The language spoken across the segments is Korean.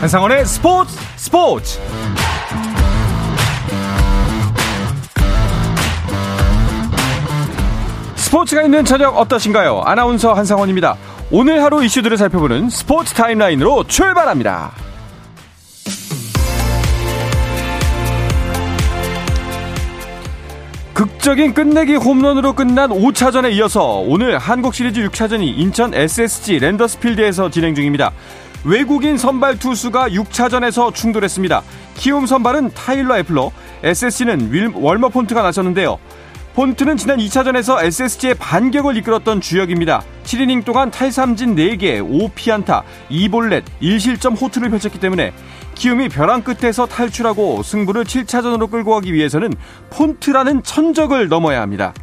한상원의 스포츠 스포츠 스포츠가 있는 저녁 어떠신가요? 아나운서 한상원입니다. 오늘 하루 이슈들을 살펴보는 스포츠 타임라인으로 출발합니다. 극적인 끝내기 홈런으로 끝난 5차전에 이어서 오늘 한국 시리즈 6차전이 인천 SSG 랜더스필드에서 진행 중입니다. 외국인 선발 투수가 6차전에서 출동했습니다. 키움 선발은 타일러 애플러, SSG는 윌머 폰트가 나섰는데요. 폰트는 지난 2차전에서 SSG의 반격을 이끌었던 주역입니다. 7이닝 동안 탈삼진 4개, 5피안타, 2볼넷, 1실점 호투를 펼쳤기 때문에 키움이 벼랑 끝에서 탈출하고 승부를 7차전으로 끌고 가기 위해서는 폰트라는 천적을 넘어야 합니다.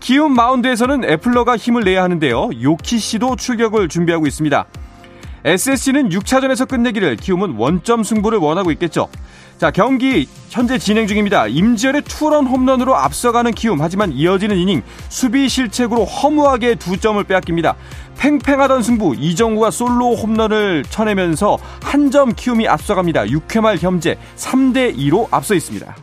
키움 마운드에서는 애플러가 힘을 내야 하는데요. 요키시도 출격을 준비하고 있습니다. SSC는 6차전에서 끝내기를 키움은 원점 승부를 원하고 있겠죠. 자, 경기 현재 진행 중입니다. 임지열의 투런 홈런으로 앞서가는 키움. 하지만 이어지는 이닝 수비 실책으로 허무하게 두 점을 빼앗깁니다. 팽팽하던 승부 이정우가 솔로 홈런을 쳐내면서 한 점 키움이 앞서갑니다. 6회 말 현재 3대 2로 앞서 있습니다.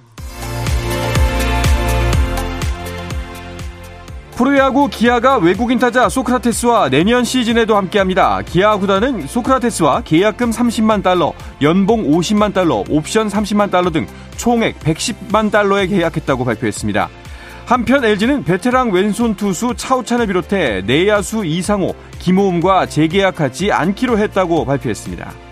프로야구 기아가 외국인 타자 소크라테스와 내년 시즌에도 함께합니다. 기아 구단은 소크라테스와 계약금 30만 달러, 연봉 50만 달러, 옵션 30만 달러 등 총액 110만 달러에 계약했다고 발표했습니다. 한편 LG는 베테랑 왼손 투수 차우찬을 비롯해 내야수 이상호, 김호은과 재계약하지 않기로 했다고 발표했습니다.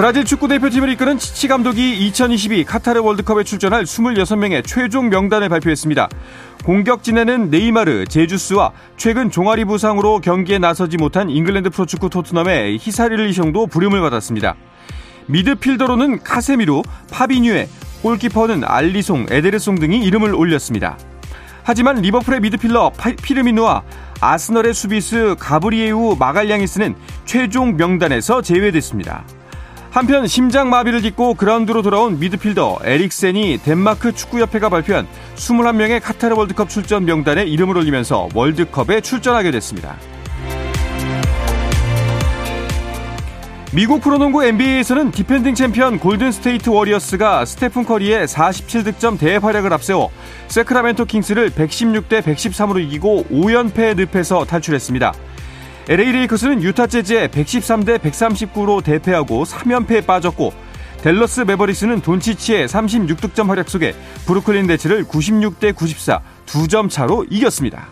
브라질 축구 대표팀을 이끄는 치치 감독이 2022 카타르 월드컵에 출전할 26명의 최종 명단을 발표했습니다. 공격진에는 네이마르, 제주스와 최근 종아리 부상으로 경기에 나서지 못한 잉글랜드 프로축구 토트넘의 히샤를리송도 부름을 받았습니다. 미드필더로는 카세미루, 파비뉴에, 골키퍼는 알리송, 에데르송 등이 이름을 올렸습니다. 하지만 리버풀의 미드필더 피르미누와 아스널의 수비수 가브리에우 마갈량이스는 최종 명단에서 제외됐습니다. 한편 심장마비를 딛고 그라운드로 돌아온 미드필더 에릭센이 덴마크 축구협회가 발표한 21명의 카타르 월드컵 출전 명단에 이름을 올리면서 월드컵에 출전하게 됐습니다. 미국 프로농구 NBA에서는 디펜딩 챔피언 골든스테이트 워리어스가 스테픈 커리의 47득점 대활약을 앞세워 새크라멘토 킹스를 116대 113으로 이기고 5연패 늪에서 탈출했습니다. LA 레이커스는 유타 재즈에 113대 139로 대패하고 3연패에 빠졌고 댈러스 매버릭스는 돈치치의 36득점 활약 속에 브루클린 네츠를 96대 94 두 점 차로 이겼습니다.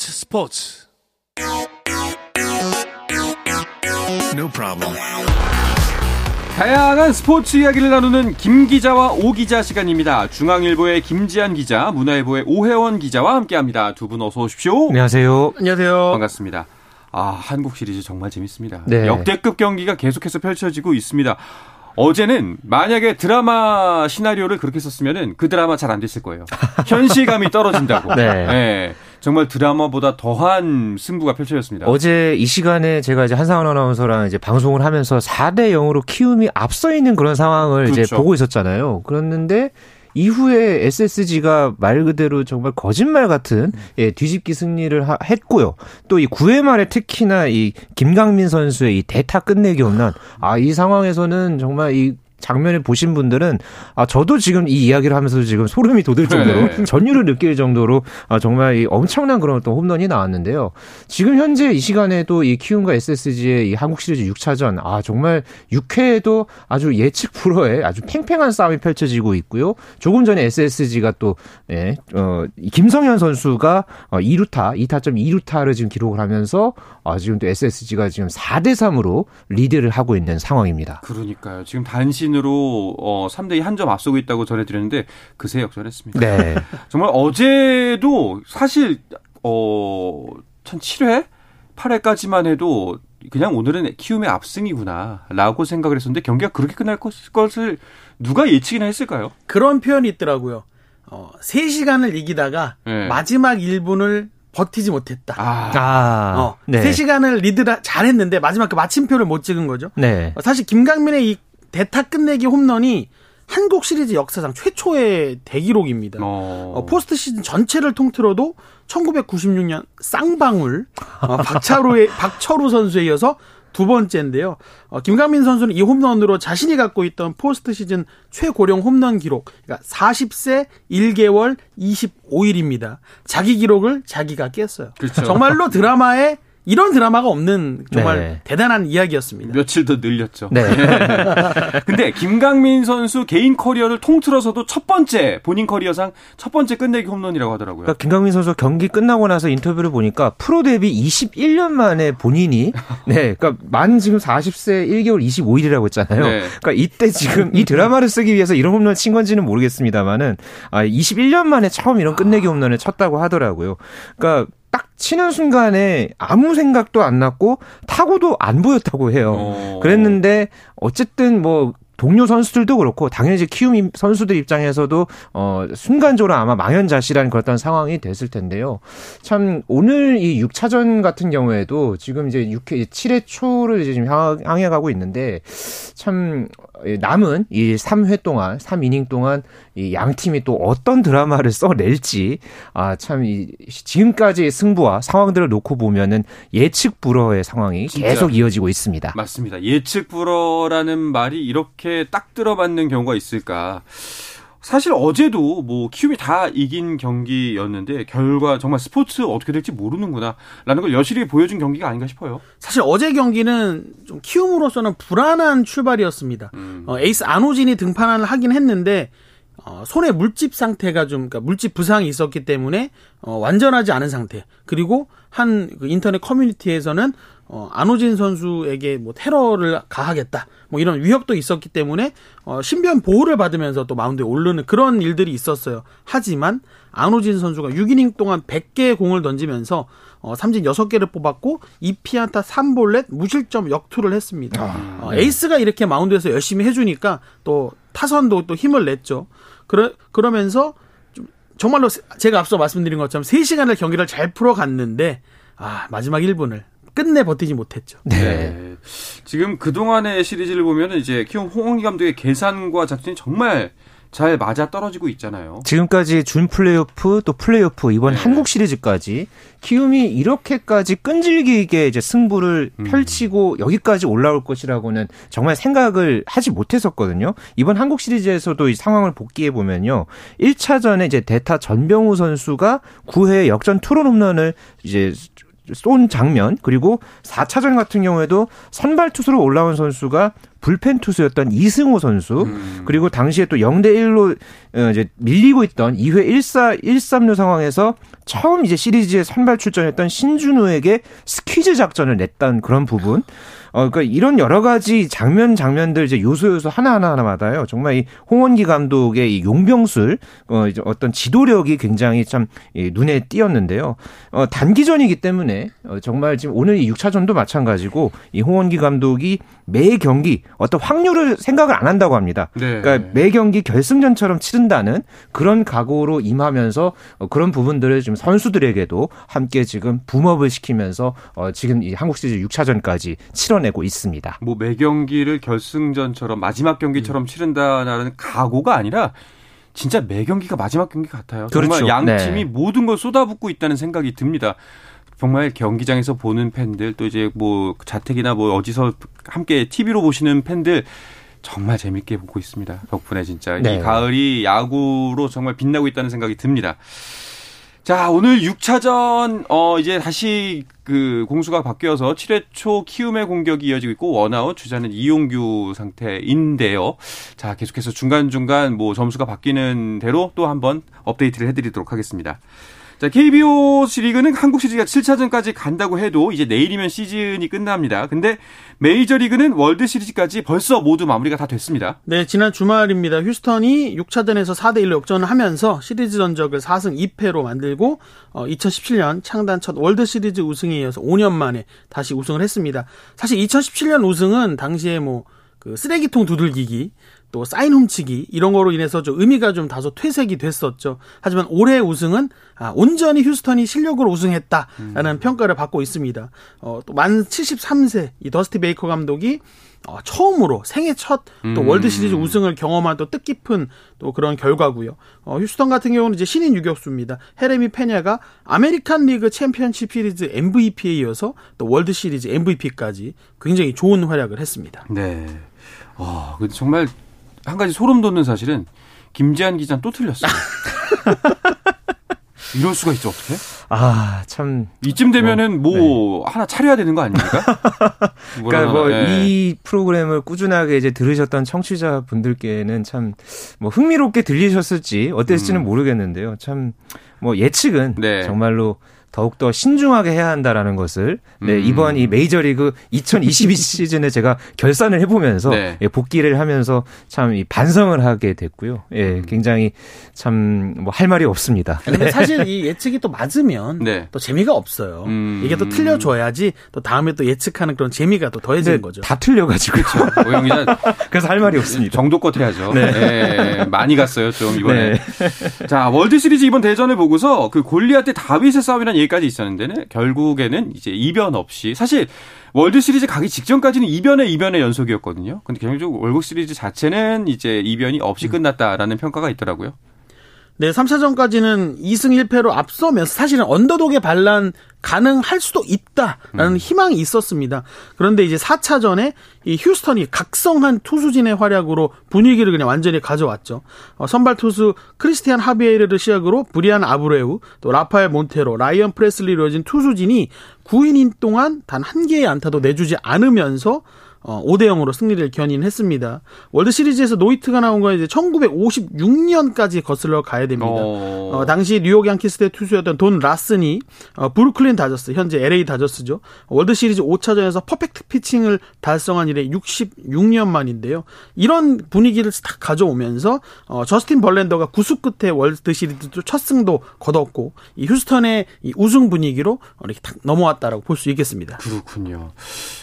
스포츠 스포츠 No problem. 다양한 스포츠 이야기를 나누는 김 기자와 오 기자 시간입니다. 중앙일보의 김지한 기자, 문화일보의 오혜원 기자와 함께합니다. 두 분 어서 오십시오. 안녕하세요. 안녕하세요. 반갑습니다. 아 한국 시리즈 정말 재밌습니다. 네. 역대급 경기가 계속해서 펼쳐지고 있습니다. 어제는 만약에 드라마 시나리오를 그렇게 썼으면은 그 드라마 잘 안 됐을 거예요. 현실감이 떨어진다고. 네. 네. 정말 드라마보다 더한 승부가 펼쳐졌습니다. 어제 이 시간에 제가 이제 한상원 아나운서랑 이제 방송을 하면서 4대 0으로 키움이 앞서 있는 그런 상황을 그렇죠. 이제 보고 있었잖아요. 그랬는데 이후에 SSG가 말 그대로 정말 거짓말 같은 예, 뒤집기 승리를 하, 했고요. 또 이 9회 말에 특히나 이 김강민 선수의 이 대타 끝내기 홈런. 아, 이 상황에서는 정말 이 장면을 보신 분들은 아 저도 지금 이 이야기를 하면서 지금 소름이 돋을 정도로 네. 전율을 느낄 정도로 아 정말 이 엄청난 그런 또 홈런이 나왔는데요. 지금 현재 이 시간에 도 이 키움과 SSG의 이 한국 시리즈 6차전 아 정말 6회에도 아주 예측 불허의 아주 팽팽한 싸움이 펼쳐지고 있고요. 조금 전에 SSG가 또 예, 어, 김성현 선수가 어, 2루타 2타점 2루타를 지금 기록을 하면서 아 지금 또 SSG가 지금 4대 3으로 리드를 하고 있는 상황입니다. 그러니까요. 지금 단신 마진으로 어 3대 2 한 점 앞서고 있다고 전해드렸는데 그새 역전했습니다. 네. 정말 어제도 사실 어한 7회 8회까지만 해도 그냥 오늘은 키움의 압승이구나라고 생각을 했었는데 경기가 그렇게 끝날 것을 누가 예측이나 했을까요? 그런 표현이 있더라고요. 어, 3시간을 이기다가 네. 마지막 1분을 버티지 못했다. 아, 아 어, 네. 3시간을 리드를 잘했는데 마지막 그 마침표를 못 찍은 거죠. 네. 어, 사실 김강민의 이 대타 끝내기 홈런이 한국 시리즈 역사상 최초의 대기록입니다. 어. 어, 포스트 시즌 전체를 통틀어도 1996년 쌍방울 어, 박철우의 박철우 선수에 이어서 두 번째인데요. 어, 김강민 선수는 이 홈런으로 자신이 갖고 있던 포스트 시즌 최고령 홈런 기록, 그러니까 40세 1개월 25일입니다. 자기 기록을 자기가 깼어요. 그렇죠. 정말로 드라마에 이런 드라마가 없는 정말 네. 대단한 이야기였습니다. 며칠 더 늘렸죠. 네. 근데 김강민 선수 개인 커리어를 통틀어서도 첫 번째 본인 커리어상 첫 번째 끝내기 홈런이라고 하더라고요. 그러니까 김강민 선수 경기 끝나고 나서 인터뷰를 보니까 프로 데뷔 21년 만에 본인이 네, 그러니까 만 지금 40세 1개월 25일이라고 했잖아요. 네. 그러니까 이때 지금 이 드라마를 쓰기 위해서 이런 홈런 친 건지는 모르겠습니다만은 아 21년 만에 처음 이런 끝내기 홈런을 쳤다고 하더라고요. 그러니까 딱 치는 순간에 아무 생각도 안 났고 타고도 안 보였다고 해요. 어. 그랬는데 어쨌든 뭐 동료 선수들도 그렇고 당연히 이제 키움 선수들 입장에서도 어 순간적으로 아마 망연자실한 그런 상황이 됐을 텐데요. 참 오늘 이 6차전 같은 경우에도 지금 이제 6회 7회 초를 이제 지금 향해 가고 있는데 참 남은 이 3회 동안 3이닝 동안 이 양 팀이 또 어떤 드라마를 써낼지 아 참 이 지금까지의 승부와 상황들을 놓고 보면은 예측 불허의 상황이 계속 이어지고 있습니다. 맞습니다. 예측 불허라는 말이 이렇게 이렇게 딱 들어맞는 경우가 있을까? 사실 어제도 뭐 키움이 다 이긴 경기였는데 결과 정말 스포츠 어떻게 될지 모르는구나라는 걸 여실히 보여준 경기가 아닌가 싶어요. 사실 어제 경기는 좀 키움으로서는 불안한 출발이었습니다. 음. 어, 에이스 안호진이 등판을 하긴 했는데 어, 손에 물집 상태가 좀 그러니까 물집 부상이 있었기 때문에 어, 완전하지 않은 상태. 그리고 한 그 인터넷 커뮤니티에서는 어, 안우진 선수에게 뭐 테러를 가하겠다. 뭐 이런 위협도 있었기 때문에 어, 신변 보호를 받으면서 또 마운드에 오르는 그런 일들이 있었어요. 하지만 안우진 선수가 6이닝 동안 100개의 공을 던지면서 어, 삼진 6개를 뽑았고 2피안타 3볼넷 무실점 역투를 했습니다. 아, 어, 네. 에이스가 이렇게 마운드에서 열심히 해주니까 또 타선도 또 힘을 냈죠. 그러, 그러면서 좀 정말로 제가 앞서 말씀드린 것처럼 3시간을 경기를 잘 풀어갔는데 아, 마지막 1분을 끝내 버티지 못했죠. 네. 네. 지금 그동안의 시리즈를 보면 이제 키움 홍원기 감독의 계산과 작전이 정말 잘 맞아 떨어지고 있잖아요. 지금까지 준 플레이오프 또 플레이오프 이번 네. 한국 시리즈까지 키움이 이렇게까지 끈질기게 이제 승부를 음. 펼치고 여기까지 올라올 것이라고는 정말 생각을 하지 못했었거든요. 이번 한국 시리즈에서도 이 상황을 복귀해 보면요. 1차전에 이제 대타 전병우 선수가 9회 역전 투런 홈런을 이제 쏜 장면 그리고 4차전 같은 경우에도 선발 투수로 올라온 선수가 불펜 투수였던 이승호 선수 음. 그리고 당시에 또 0대 1로 어, 이제 밀리고 있던 2회 1사 1-3루 상황에서 처음 이제 시리즈에 선발 출전했던 신준우에게 스퀴즈 작전을 냈던 그런 부분 어, 그러니까 이런 여러 가지 장면 장면들 이제 요소 요소 하나 하나 하나마다요. 정말 이 홍원기 감독의 이 용병술 어, 이제 어떤 지도력이 굉장히 참 이, 눈에 띄었는데요. 어, 단기전이기 때문에 어, 정말 지금 오늘 이 6차전도 마찬가지고 이 홍원기 감독이 매 경기 어떤 확률을 생각을 안 한다고 합니다. 네. 그러니까 매 경기 결승전처럼 치른다는 그런 각오로 임하면서 어, 그런 부분들을 지금 선수들에게도 함께 지금 붐업을 시키면서 어, 지금 이 한국 시리즈 6차전까지 치러 만들어내고 있습니다. 뭐 매 경기를 결승전처럼 마지막 경기처럼 음. 치른다는 각오가 아니라 진짜 매 경기가 마지막 경기 같아요. 그렇죠. 정말 양 네. 팀이 네. 모든 걸 쏟아붓고 있다는 생각이 듭니다. 정말 경기장에서 보는 팬들 또 이제 뭐 자택이나 뭐 어디서 함께 TV로 보시는 팬들 정말 재밌게 보고 있습니다. 덕분에 진짜 네. 이 가을이 야구로 정말 빛나고 있다는 생각이 듭니다. 자, 오늘 6차전, 어, 이제 다시 그 공수가 바뀌어서 7회 초 키움의 공격이 이어지고 있고, 원아웃 주자는 이용규 상태인데요. 자, 계속해서 중간중간 뭐 점수가 바뀌는 대로 또 한번 업데이트를 해 드리도록 하겠습니다. 자, KBO 리그는 한국 시리즈가 7차전까지 간다고 해도 이제 내일이면 시즌이 끝납니다. 근데 메이저리그는 월드 시리즈까지 벌써 모두 마무리가 다 됐습니다. 네, 지난 주말입니다. 휴스턴이 6차전에서 4대 1로 역전을 하면서 시리즈 전적을 4승 2패로 만들고 어, 2017년 창단 첫 월드 시리즈 우승에 이어서 5년 만에 다시 우승을 했습니다. 사실 2017년 우승은 당시에 뭐 그 쓰레기통 두들기기 또 사인 훔치기 이런 거로 인해서 좀 의미가 좀 다소 퇴색이 됐었죠. 하지만 올해 우승은 아, 온전히 휴스턴이 실력으로 우승했다라는 음. 평가를 받고 있습니다. 어, 또 만 73세 이 더스티 베이커 감독이 어, 처음으로 생애 첫또 음. 월드 시리즈 우승을 경험한 또 뜻깊은 또 그런 결과고요. 어, 휴스턴 같은 경우는 이제 신인 유격수입니다. 헤레미 페냐가 아메리칸 리그 챔피언십 시리즈 MVP에 이어서 또 월드 시리즈 MVP까지 굉장히 좋은 활약을 했습니다. 네. 아, 정말 한 가지 소름 돋는 사실은 김재한 기자는 또 틀렸어요. 이럴 수가 있죠 어떻게? 아 참 이쯤 되면은 뭐, 뭐 네. 하나 차려야 되는 거 아닙니까? 그러니까 뭐이 네. 프로그램을 꾸준하게 이제 들으셨던 청취자 분들께는 참 뭐 흥미롭게 들리셨을지 어땠을지는 음. 모르겠는데요. 참 뭐 예측은 네. 정말로 더욱더 신중하게 해야 한다라는 것을 네, 음. 이번 이 메이저리그 2022 시즌에 제가 결산을 해보면서 네. 예, 복귀를 하면서 참 이 반성을 하게 됐고요. 예, 음. 굉장히 참 뭐 할 말이 없습니다. 근데 네. 사실 이 예측이 또 맞으면 네. 또 재미가 없어요. 음. 이게 또 틀려줘야지 또 다음에 또 예측하는 그런 재미가 또 더해지는 거죠. 다 틀려가지고 그렇죠. 그래서 할 말이 없습니다. 정도껏 해야죠. 네. 네. 많이 갔어요 좀 이번에. 네. 자 월드 시리즈 이번 대전을 보고서 그 골리앗 대 다윗의 싸움이라는 얘기까지 있었는데 결국에는 이제 이변 없이 사실 월드 시리즈 가기 직전까지는 이변의 이변의 연속이었거든요. 근데 결국적으로 월드 시리즈 자체는 이제 이변이 없이 음. 끝났다라는 평가가 있더라고요. 네, 3차전까지는 2승 1패로 앞서면서 사실은 언더독의 반란 가능할 수도 있다라는 음. 희망이 있었습니다. 그런데 이제 4차전에 이 휴스턴이 각성한 투수진의 활약으로 분위기를 그냥 완전히 가져왔죠. 어, 선발 투수 크리스티안 하비에르를 시작으로 브리안 아브레우, 또 라파엘 몬테로, 라이언 프레슬리로 이어진 투수진이 9이닝 동안 단 한 개의 안타도 내주지 않으면서 어, 5대 0으로 승리를 견인했습니다. 월드 시리즈에서 노히트가 나온 건 이제 1956년까지 거슬러 가야 됩니다. 어... 어, 당시 뉴욕 양키스대 투수였던 돈 라슨이 어, 브루클린 다저스, 현재 LA 다저스죠. 월드 시리즈 5차전에서 퍼펙트 피칭을 달성한 이래 66년 만인데요. 이런 분위기를 딱 가져오면서 어, 저스틴 벌랜더가 구수 끝에 월드 시리즈 첫 승도 거뒀고 이 휴스턴의 이 우승 분위기로 이렇게 딱 넘어왔다라고 볼 수 있겠습니다. 그렇군요.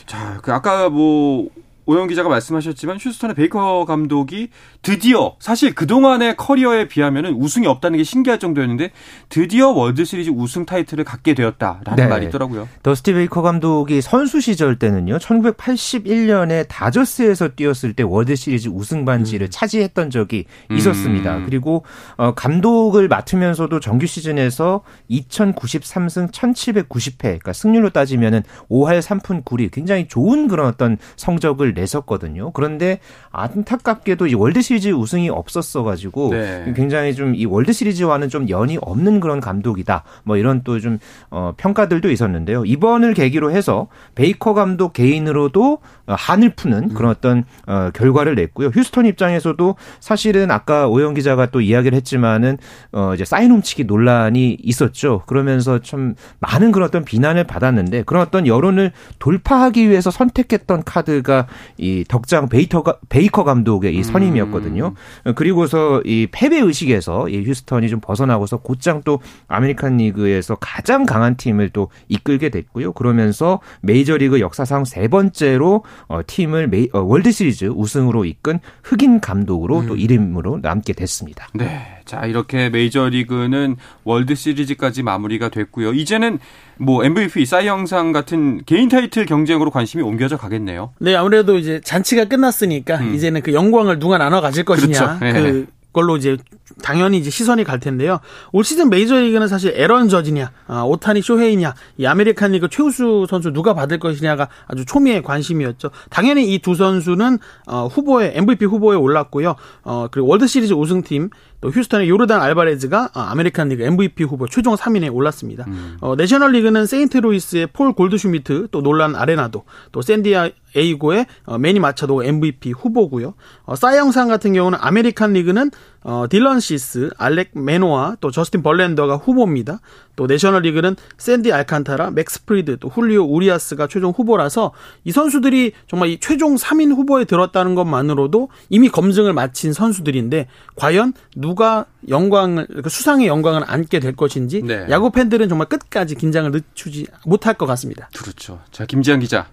자, 그 아까 뭐 오, 오영 기자가 말씀하셨지만 휴스턴의 베이커 감독이 드디어 사실 그동안의 커리어에 비하면 우승이 없다는 게 신기할 정도였는데 드디어 월드 시리즈 우승 타이틀을 갖게 되었다라는 네. 말이 있더라고요. 더스티 베이커 감독이 선수 시절 때는요. 1981년에 다저스에서 뛰었을 때 월드 시리즈 우승 반지를 음. 차지했던 적이 있었습니다. 음. 그리고 어, 감독을 맡으면서도 정규 시즌에서 2093승 1790패 그러니까 승률로 따지면은 5할 3푼 9리 굉장히 좋은 그런 어떤 성적을 냈었거든요. 그런데 안타깝게도 이 월드 시리즈 우승이 없었어 가지고 네. 굉장히 좀 이 월드 시리즈와는 좀 연이 없는 그런 감독이다. 뭐 이런 또 좀 어, 평가들도 있었는데요. 이번을 계기로 해서 베이커 감독 개인으로도 어, 한을 푸는 그런 어떤 어, 결과를 냈고요. 휴스턴 입장에서도 사실은 아까 오영 기자가 또 이야기를 했지만은 어, 이제 사인 훔치기 논란이 있었죠. 그러면서 참 많은 그런 어떤 비난을 받았는데 그런 어떤 여론을 돌파하기 위해서 선택했던 카드가 이 덕장 베이터가 베이커 감독의 이 선임이었거든요. 음. 그리고서 이 패배 의식에서 이 휴스턴이 좀 벗어나고서 곧장 또 아메리칸 리그에서 가장 강한 팀을 또 이끌게 됐고요. 그러면서 메이저리그 역사상 세 번째로 어, 팀을 메이, 어, 월드 시리즈 우승으로 이끈 흑인 감독으로 음. 또 이름으로 남게 됐습니다. 네. 자, 이렇게 메이저리그는 월드 시리즈까지 마무리가 됐고요. 이제는 뭐 MVP, 사이영상 같은 개인 타이틀 경쟁으로 관심이 옮겨져 가겠네요. 네, 아무래도 이제 잔치가 끝났으니까 음. 이제는 그 영광을 누가 나눠 가질 것이냐. 그렇죠. 네. 그 걸로 이제 당연히 이제 시선이 갈 텐데요. 올 시즌 메이저리그는 사실 에런 저지냐, 아, 오타니 쇼헤이냐, 이 아메리칸 리그 최우수 선수 누가 받을 것이냐가 아주 초미의 관심이었죠. 당연히 이 두 선수는 어, 후보에 MVP 후보에 올랐고요. 어, 그리고 월드 시리즈 우승팀 또 휴스턴의 요르단 알바레즈가 어, 아메리칸 리그 MVP 후보 최종 3인에 올랐습니다. 음. 어, 내셔널 리그는 세인트루이스의 폴 골드슈미트, 또 놀란 아레나도, 또 샌디에이고의 어, 매니 마차도 MVP 후보고요. 어, 사이영상 같은 경우는 아메리칸 리그는 어, 딜런 시스, 알렉 메노아, 또 저스틴 벌렌더가 후보입니다. 또 내셔널리그는 샌디 알칸타라, 맥스 프리드, 또 훌리오 우리아스가 최종 후보라서 이 선수들이 정말 이 최종 3인 후보에 들었다는 것만으로도 이미 검증을 마친 선수들인데 과연 누가 영광을 그 수상의 영광을 안게 될 것인지 네. 야구 팬들은 정말 끝까지 긴장을 늦추지 못할 것 같습니다. 그렇죠. 자 김지한 기자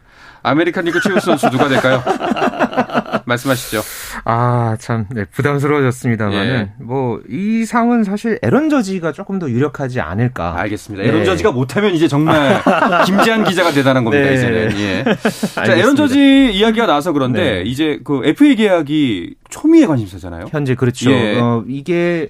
아메리칸 리그 최우수 선수 누가 될까요? 말씀하시죠. 아, 참, 네, 부담스러워졌습니다만은, 예. 뭐, 이 상은 사실 에런 저지가 조금 더 유력하지 않을까. 알겠습니다. 네. 에런 저지가 못하면 이제 정말 김지한 기자가 대단한 겁니다, 네. 이제는. 예. 자, 에런 저지 이야기가 나와서 그런데, 네. 이제 그 FA 계약이 초미의 관심사잖아요. 현재 그렇죠. 예. 어, 이게,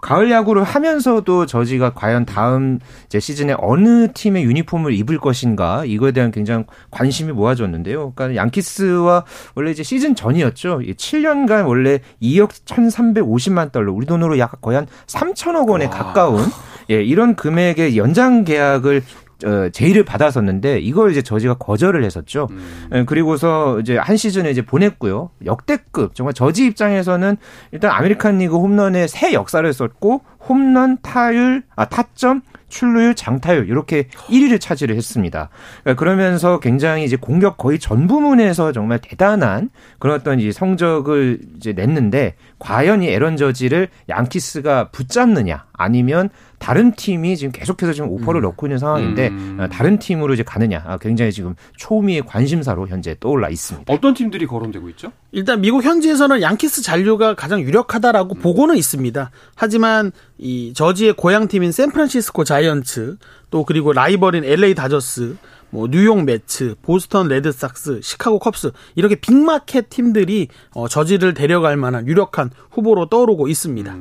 가을 야구를 하면서도 저지가 과연 다음 이제 시즌에 어느 팀의 유니폼을 입을 것인가 이거에 대한 굉장히 관심이 모아졌는데요. 그러니까 양키스와 원래 이제 시즌 전이었죠. 7년간 원래 2억 1,350만 달러 우리 돈으로 약 거의 한 3천억 원에 가까운 예, 이런 금액의 연장 계약을 어, 제의를 받았었는데 이걸 이제 저지가 거절을 했었죠. 음. 예, 그리고서 이제 한 시즌에 이제 보냈고요. 역대급 정말 저지 입장에서는 일단 아메리칸 리그 홈런의 새 역사를 썼고 홈런, 타율, 아 타점, 출루율, 장타율 이렇게 1위를 차지를 했습니다. 그러니까 그러면서 굉장히 이제 공격 거의 전 부문에서 정말 대단한 그런 어떤 이제 성적을 이제 냈는데 과연 이 에런 저지를 양키스가 붙잡느냐 아니면 다른 팀이 지금 계속해서 지금 오퍼를 음. 넣고 있는 상황인데 음. 어, 다른 팀으로 이제 가느냐 아, 굉장히 지금 초미의 관심사로 현재 떠올라 있습니다. 어떤 팀들이 거론되고 있죠? 일단 미국 현지에서는 양키스 잔류가 가장 유력하다라고 음. 보고는 있습니다. 하지만 이 저지의 고향 팀인 샌프란시스코 자이언츠 또 그리고 라이벌인 LA 다저스 뭐 뉴욕 메츠, 보스턴 레드삭스, 시카고 컵스 이렇게 big market 팀들이 어, 저지를 데려갈 만한 유력한 후보로 떠오르고 있습니다.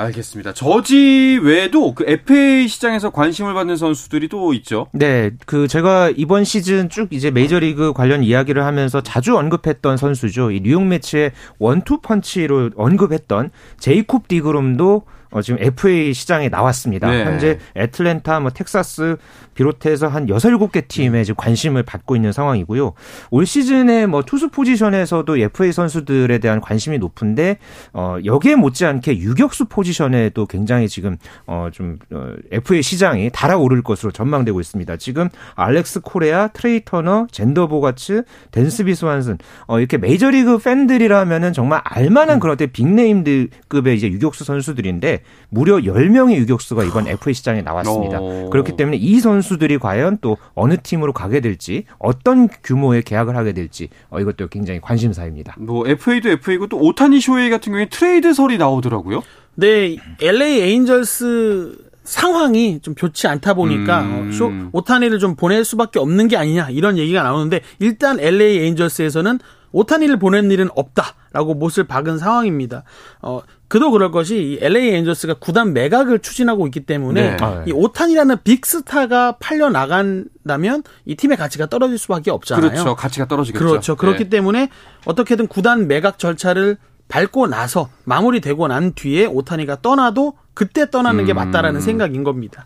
음, 알겠습니다. 저지 외에도 그 FA 시장에서 관심을 받는 선수들이 또 있죠. 네, 그 제가 이번 시즌 쭉 이제 메이저리그 관련 이야기를 하면서 자주 언급했던 선수죠. 이 뉴욕 매치의 원투 펀치로 언급했던 제이콥 디그롬도 어, 지금 FA 시장에 나왔습니다. 네. 현재 애틀랜타, 뭐 텍사스 비롯해서 한 6, 7개 팀에 지금 관심을 받고 있는 상황이고요. 올 시즌에 뭐 투수 포지션에서도 FA 선수들에 대한 관심이 높은데 어 여기에 못지않게 유격수 포지션에도 굉장히 지금 어 좀 어, FA 시장이 달아오를 것으로 전망되고 있습니다. 지금 알렉스 코레아, 트레이 터너, 잰더 보가츠, 댄스비 스완슨 어 이렇게 메이저리그 팬들이라면은 정말 알만한 음. 그런 big name들급의 이제 유격수 선수들인데 무려 10명의 유격수가 이번 FA 시장에 나왔습니다. 오. 그렇기 때문에 이 선수들이 과연 또 어느 팀으로 가게 될지 어떤 규모의 계약을 하게 될지 어, 이것도 굉장히 관심사입니다. 뭐 FA도 FA고 또 오타니 쇼헤이 같은 경우에 트레이드설이 나오더라고요. 네, LA 에인절스 상황이 좀 좋지 않다 보니까 음. 어, 쇼, 오타니를 좀 보낼 수밖에 없는 게 아니냐 이런 얘기가 나오는데 일단 LA 에인절스에서는 오타니를 보낼 일은 없다라고 못을 박은 상황입니다. 어, 그도 그럴 것이 이 LA 에인절스가 구단 매각을 추진하고 있기 때문에 네. 아, 네. 이 오타니라는 big star가 팔려 나간다면 이 팀의 가치가 떨어질 수밖에 없잖아요. 그렇죠. 가치가 떨어지겠죠. 그렇죠. 그렇기 네. 때문에 어떻게든 구단 매각 절차를 밟고 나서 마무리되고 난 뒤에 오타니가 떠나도 그때 떠나는 게 맞다라는 음. 생각인 겁니다.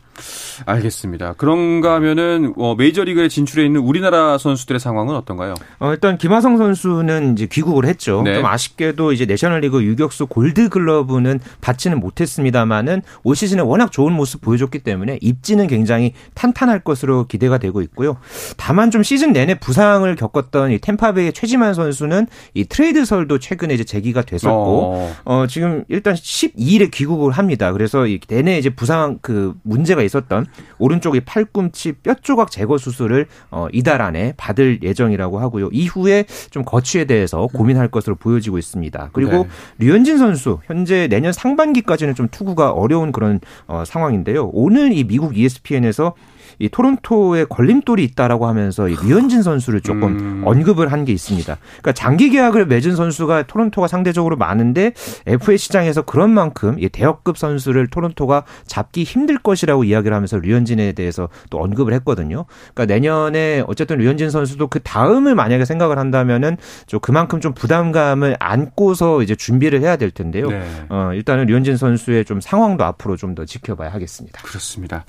알겠습니다. 그런가 하면은 어, 메이저리그에 진출해 있는 우리나라 선수들의 상황은 어떤가요? 어, 일단 김하성 선수는 이제 귀국을 했죠. 네. 좀 아쉽게도 이제 내셔널리그 유격수 골드글러브는 받지는 못했습니다만은 올 시즌에 워낙 좋은 모습 보여줬기 때문에 입지는 굉장히 탄탄할 것으로 기대가 되고 있고요. 다만 좀 시즌 내내 부상을 겪었던 이 템파베이의 최지만 선수는 이 트레이드설도 최근에 이제 제기가 됐었고 어, 어 지금 일단 12일에 귀국을 합니다. 그래서 이 내내 이제 부상 그 문제가 있었던 오른쪽의 팔꿈치 뼈 조각 제거 수술을 어 이달 안에 받을 예정이라고 하고요. 이후에 좀 거취에 대해서 고민할 것으로 보여지고 있습니다. 그리고 네. 류현진 선수 현재 내년 상반기까지는 좀 투구가 어려운 그런 어 상황인데요. 오늘 이 미국 ESPN에서 이 토론토에 걸림돌이 있다라고 하면서 이 류현진 선수를 조금 음. 언급을 한 게 있습니다. 그러니까 장기 계약을 맺은 선수가 토론토가 상대적으로 많은데 FA 시장에서 그런 만큼 이 대역급 선수를 토론토가 잡기 힘들 것이라고 이야기를 하면서 류현진에 대해서 또 언급을 했거든요. 그러니까 내년에 어쨌든 류현진 선수도 그 다음을 만약에 생각을 한다면은 좀 그만큼 좀 부담감을 안고서 이제 준비를 해야 될 텐데요. 네. 어, 일단은 류현진 선수의 좀 상황도 앞으로 좀 더 지켜봐야 하겠습니다. 그렇습니다.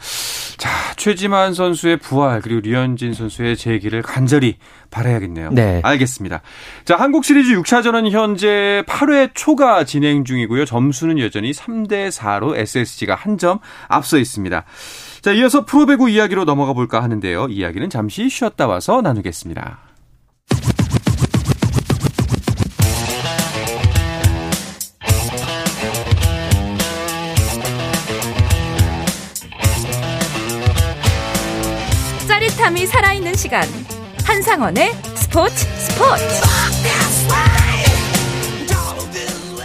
자, 최지만 선수의 부활 그리고 류현진 선수의 재기를 간절히 바라야겠네요. 네. 알겠습니다. 자, 한국 시리즈 6차전은 현재 8회 초가 진행 중이고요. 점수는 여전히 3대 4로 SSG가 한 점 앞서 있습니다. 자, 이어서 프로배구 이야기로 넘어가 볼까 하는데요. 이야기는 잠시 쉬었다 와서 나누겠습니다. 살아있는 시간. 한상원의 스포츠 스포츠.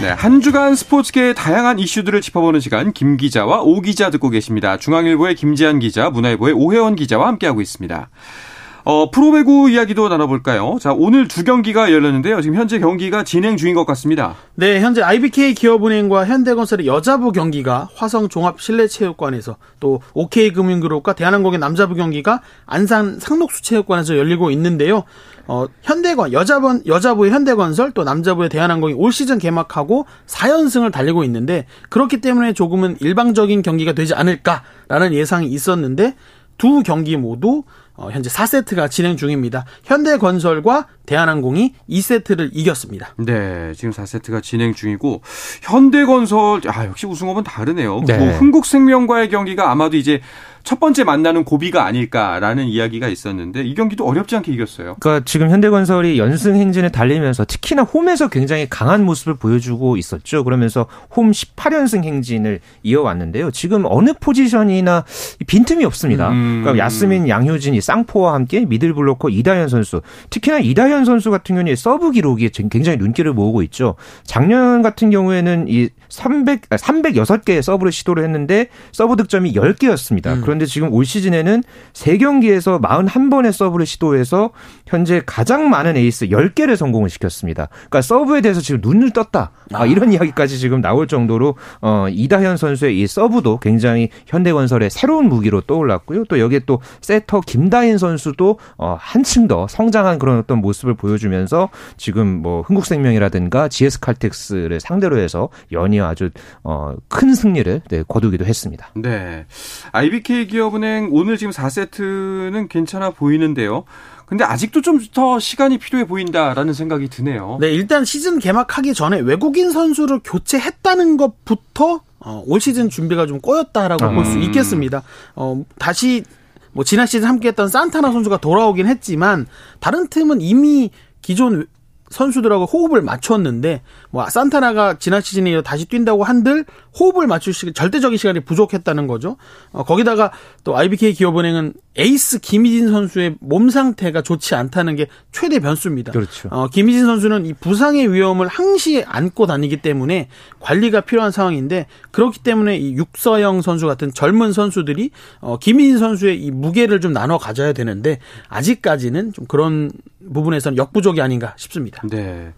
네, 한 주간 스포츠계의 다양한 이슈들을 짚어보는 시간 김 기자와 오 기자 듣고 계십니다. 중앙일보의 김지한 기자, 문화일보의 오혜원 기자와 함께하고 있습니다. 어, 프로배구 이야기도 나눠볼까요? 자, 오늘 두 경기가 열렸는데요. 지금 현재 경기가 진행 중인 것 같습니다. 네, 현재 IBK 기업은행과 현대건설의 여자부 경기가 화성 종합 실내체육관에서 또 OK금융그룹과 대한항공의 남자부 경기가 안산 상록수체육관에서 열리고 있는데요. 어, 현대건 여자번 여자부의 현대건설 또 남자부의 대한항공이 올 시즌 개막하고 4연승을 달리고 있는데 그렇기 때문에 조금은 일방적인 경기가 되지 않을까라는 예상이 있었는데 두 경기 모두 어, 현재 4세트가 진행 중입니다. 현대건설과 대한항공이 2세트를 이겼습니다. 네, 지금 4세트가 진행 중이고 현대건설 아 역시 우승업은 다르네요. 네. 뭐 흥국생명과의 경기가 아마도 이제 첫 번째 만나는 고비가 아닐까라는 이야기가 있었는데 이 경기도 어렵지 않게 이겼어요. 그러니까 지금 현대건설이 연승 행진을 달리면서 특히나 홈에서 굉장히 강한 모습을 보여주고 있었죠. 그러면서 홈 18연승 행진을 이어왔는데요. 지금 어느 포지션이나 빈틈이 없습니다. 음. 그러니까 야스민, 양효진의 쌍포와 함께 middle blocker 이다현 선수, 특히나 이다현 선수 같은 경우에 서브 기록이 굉장히 눈길을 모으고 있죠. 작년 같은 경우에는 이 300, 306개의 서브를 시도를 했는데 서브 득점이 10개였습니다. 음. 그런데 지금 올 시즌에는 3경기에서 41번의 서브를 시도해서 현재 가장 많은 에이스 10개를 성공을 시켰습니다. 그러니까 서브에 대해서 지금 눈을 떴다. 아. 이런 이야기까지 지금 나올 정도로 어, 이다현 선수의 이 서브도 굉장히 현대건설의 새로운 무기로 떠올랐고요. 또 여기에 또 세터 김다인 선수도 어, 한층 더 성장한 그런 어떤 모습을 보여주면서 지금 뭐 흥국생명이라든가 GS칼텍스를 상대로 해서 연일 아주 어, 큰 승리를 네, 거두기도 했습니다. 네. IBK 기업은행 오늘 지금 4세트는 괜찮아 보이는데요. 근데 아직도 좀 더 시간이 필요해 보인다라는 생각이 드네요. 네, 일단 시즌 개막하기 전에 외국인 선수를 교체했다는 것부터 어, 올 시즌 준비가 좀 꼬였다라고 음. 볼수 있겠습니다. 어, 다시 뭐 지난 시즌 함께했던 산타나 선수가 돌아오긴 했지만 다른 팀은 이미 기존 선수들하고 호흡을 맞췄는데 뭐 산타나가 지난 시즌에 다시 뛴다고 한들 호흡을 맞출 시 절대적인 시간이 부족했다는 거죠. 어, 거기다가 또 IBK 기업은행은 에이스 김희진 선수의 몸 상태가 좋지 않다는 게 최대 변수입니다. 그렇죠. 어, 김희진 선수는 이 부상의 위험을 항시 안고 다니기 때문에 관리가 필요한 상황인데 그렇기 때문에 이 육서영 선수 같은 젊은 선수들이 어, 김희진 선수의 이 무게를 좀 나눠 가져야 되는데 아직까지는 좀 그런 부분에서는 역부족이 아닌가 싶습니다. 네.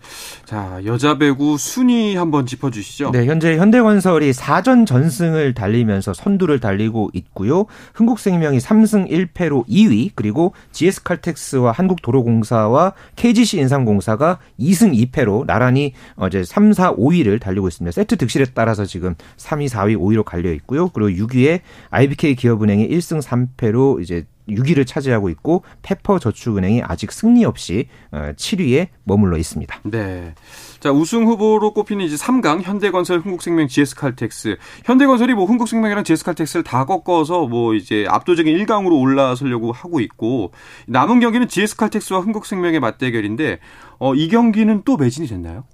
자, 여자 배구 순위 한번 짚어 주시죠. 네, 현재 현대건설이 4전 전승을 달리면서 선두를 달리고 있고요. 흥국생명이 3승 1패로 2위, 그리고 GS칼텍스와 한국도로공사와 KGC 인삼공사가 2승 2패로 나란히 어제 3, 4, 5위를 달리고 있습니다. 세트 득실에 따라서 지금 3위, 4위, 5위로 갈려 있고요. 그리고 6위에 IBK 기업은행이 1승 3패로 이제 6위를 차지하고 있고 페퍼 저축은행이 아직 승리 없이 7위에 어, 머물러 있습니다. 네. 자, 우승 후보로 꼽히는 이제 3강 현대건설, 흥국생명, GS칼텍스. 현대건설이 뭐 흥국생명이랑 GS칼텍스를 다 꺾어서 뭐 이제 압도적인 1강으로 올라서려고 하고 있고 남은 경기는 GS칼텍스와 흥국생명의 맞대결인데 어, 이 경기는 또 매진이 됐나요?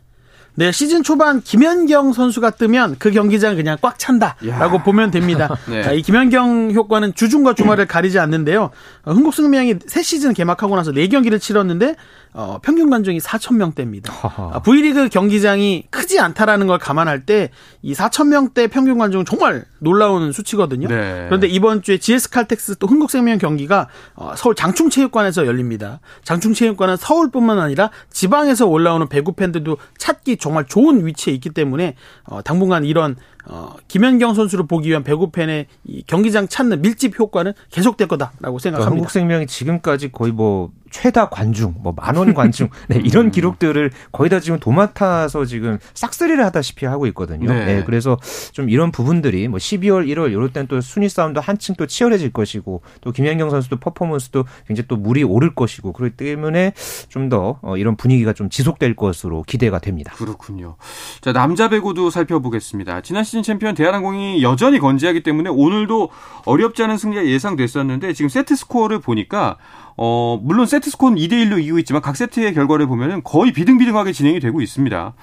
네, 시즌 초반 김현경 선수가 뜨면 그 경기장 그냥 꽉 찬다라고 야. 보면 됩니다. 네. 자, 이 김현경 효과는 주중과 주말을 가리지 않는데요. 어, 흥국생명이 새 시즌 개막하고 나서 4경기를 치렀는데 어, 평균 관중이 4천 명대입니다. 아, V리그 경기장이 크지 않다라는 걸 감안할 때 이 4천 명대 평균 관중은 정말 놀라운 수치거든요. 네. 그런데 이번 주에 GS 칼텍스 또 흥국생명 경기가 어, 서울 장충체육관에서 열립니다. 장충체육관은 서울뿐만 아니라 지방에서 올라오는 배구 팬들도 찾기 정말 좋은 위치에 있기 때문에 어, 당분간 이런 어, 김연경 선수를 보기 위한 배구 팬의 이 경기장 찾는 밀집 효과는 계속될 거다라고 생각합니다. 한국생명이 지금까지 거의 뭐 최다 관중, 뭐 만원 관중, 네, 이런 음. 기록들을 거의 다 지금 도맡아서 지금 싹쓸이를 하다시피 하고 있거든요. 네. 네. 그래서 좀 이런 부분들이 뭐 12월, 1월 이럴 땐 또 순위 싸움도 한층 또 치열해질 것이고 또 김연경 선수도 퍼포먼스도 굉장히 또 물이 오를 것이고 그렇기 때문에 좀더 어, 이런 분위기가 좀 지속될 것으로 기대가 됩니다. 그렇군요. 자 남자 배구도 살펴보겠습니다. 지난 시즌 챔피언 대한항공이 여전히 건재하기 때문에 오늘도 어렵지 않은 승리가 예상됐었는데 지금 세트 스코어를 보니까 어, 물론 세트 스코어는 2대 1로 이기고 있지만 각 세트의 결과를 보면은 거의 비등비등하게 진행이 되고 있습니다.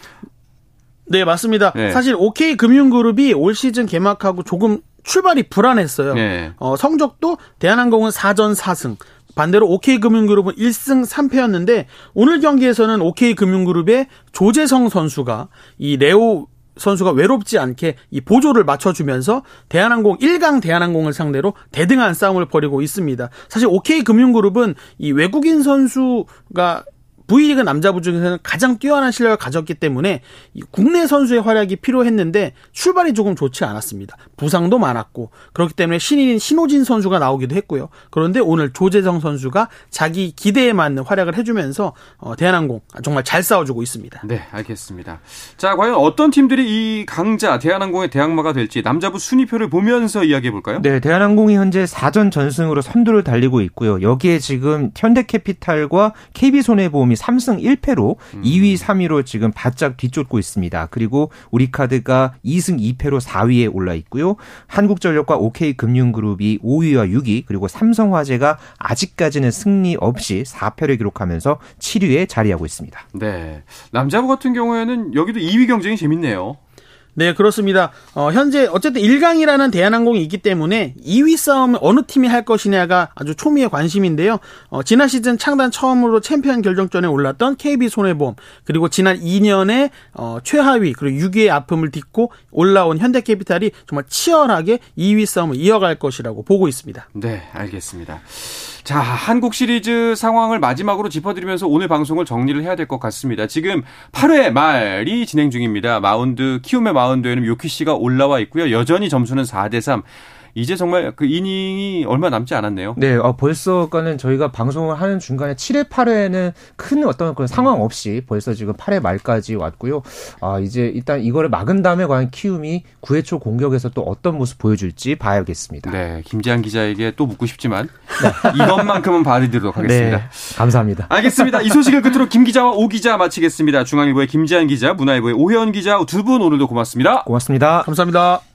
네, 맞습니다. 네. 사실 OK 금융그룹이 올 시즌 개막하고 조금 출발이 불안했어요. 네. 어, 성적도 대한항공은 4전 4승. 반대로 OK금융그룹은 1승 3패였는데 오늘 경기에서는 OK금융그룹의 조재성 선수가 이 레오 선수가 외롭지 않게 이 보조를 맞춰주면서 대한항공 1강 대한항공을 상대로 대등한 싸움을 벌이고 있습니다. 사실 OK금융그룹은 이 외국인 선수가 V리그 남자부 중에서는 가장 뛰어난 실력을 가졌기 때문에 국내 선수의 활약이 필요했는데 출발이 조금 좋지 않았습니다. 부상도 많았고 그렇기 때문에 신인인 신호진 선수가 나오기도 했고요. 그런데 오늘 조재성 선수가 자기 기대에 맞는 활약을 해주면서 어, 대한항공 정말 잘 싸워주고 있습니다. 네, 알겠습니다. 자, 과연 어떤 팀들이 이 강자 대한항공의 대항마가 될지 남자부 순위표를 보면서 이야기해 볼까요? 네, 대한항공이 현재 4전 전승으로 선두를 달리고 있고요. 여기에 지금 현대캐피탈과 KB손해보험이 3승 1패로 음. 2위, 3위로 지금 바짝 뒤쫓고 있습니다. 그리고 우리카드가 2승 2패로 4위에 올라 있고요. 한국전력과 OK금융그룹이 5위와 6위, 그리고 삼성화재가 아직까지는 승리 없이 4패를 기록하면서 7위에 자리하고 있습니다. 네. 남자부 같은 경우에는 여기도 2위 경쟁이 재밌네요. 네, 그렇습니다. 어, 현재 어쨌든 1강이라는 대한항공이 있기 때문에 2위 싸움을 어느 팀이 할 것이냐가 아주 초미의 관심인데요. 어, 지난 시즌 창단 처음으로 챔피언 결정전에 올랐던 KB 손해보험 그리고 지난 2년에 어, 최하위 그리고 6위의 아픔을 딛고 올라온 현대캐피탈이 정말 치열하게 2위 싸움을 이어갈 것이라고 보고 있습니다. 네, 알겠습니다. 자, 한국 시리즈 상황을 마지막으로 짚어드리면서 오늘 방송을 정리를 해야 될 것 같습니다. 지금 8회 말이 진행 중입니다. 마운드, 키움의 마운드에는 요키 씨가 올라와 있고요. 여전히 점수는 4대 3. 이제 정말 그 이닝이 얼마 남지 않았네요. 네, 어, 벌써가는 저희가 방송을 하는 중간에 7회, 8회는 큰 어떤 그런 상황 없이 벌써 지금 8회 말까지 왔고요. 아, 이제 일단 이거를 막은 다음에 과연 키움이 9회 초 공격에서 또 어떤 모습 보여줄지 봐야겠습니다. 네, 김재한 기자에게 또 묻고 싶지만 네. 이것만큼은 봐드리도록 하겠습니다. 네, 감사합니다. 알겠습니다. 이 소식을 끝으로 김 기자와 오 기자 마치겠습니다. 중앙일보의 김재한 기자, 문화일보의 오혜원 기자 두 분 오늘도 고맙습니다. 고맙습니다. 감사합니다.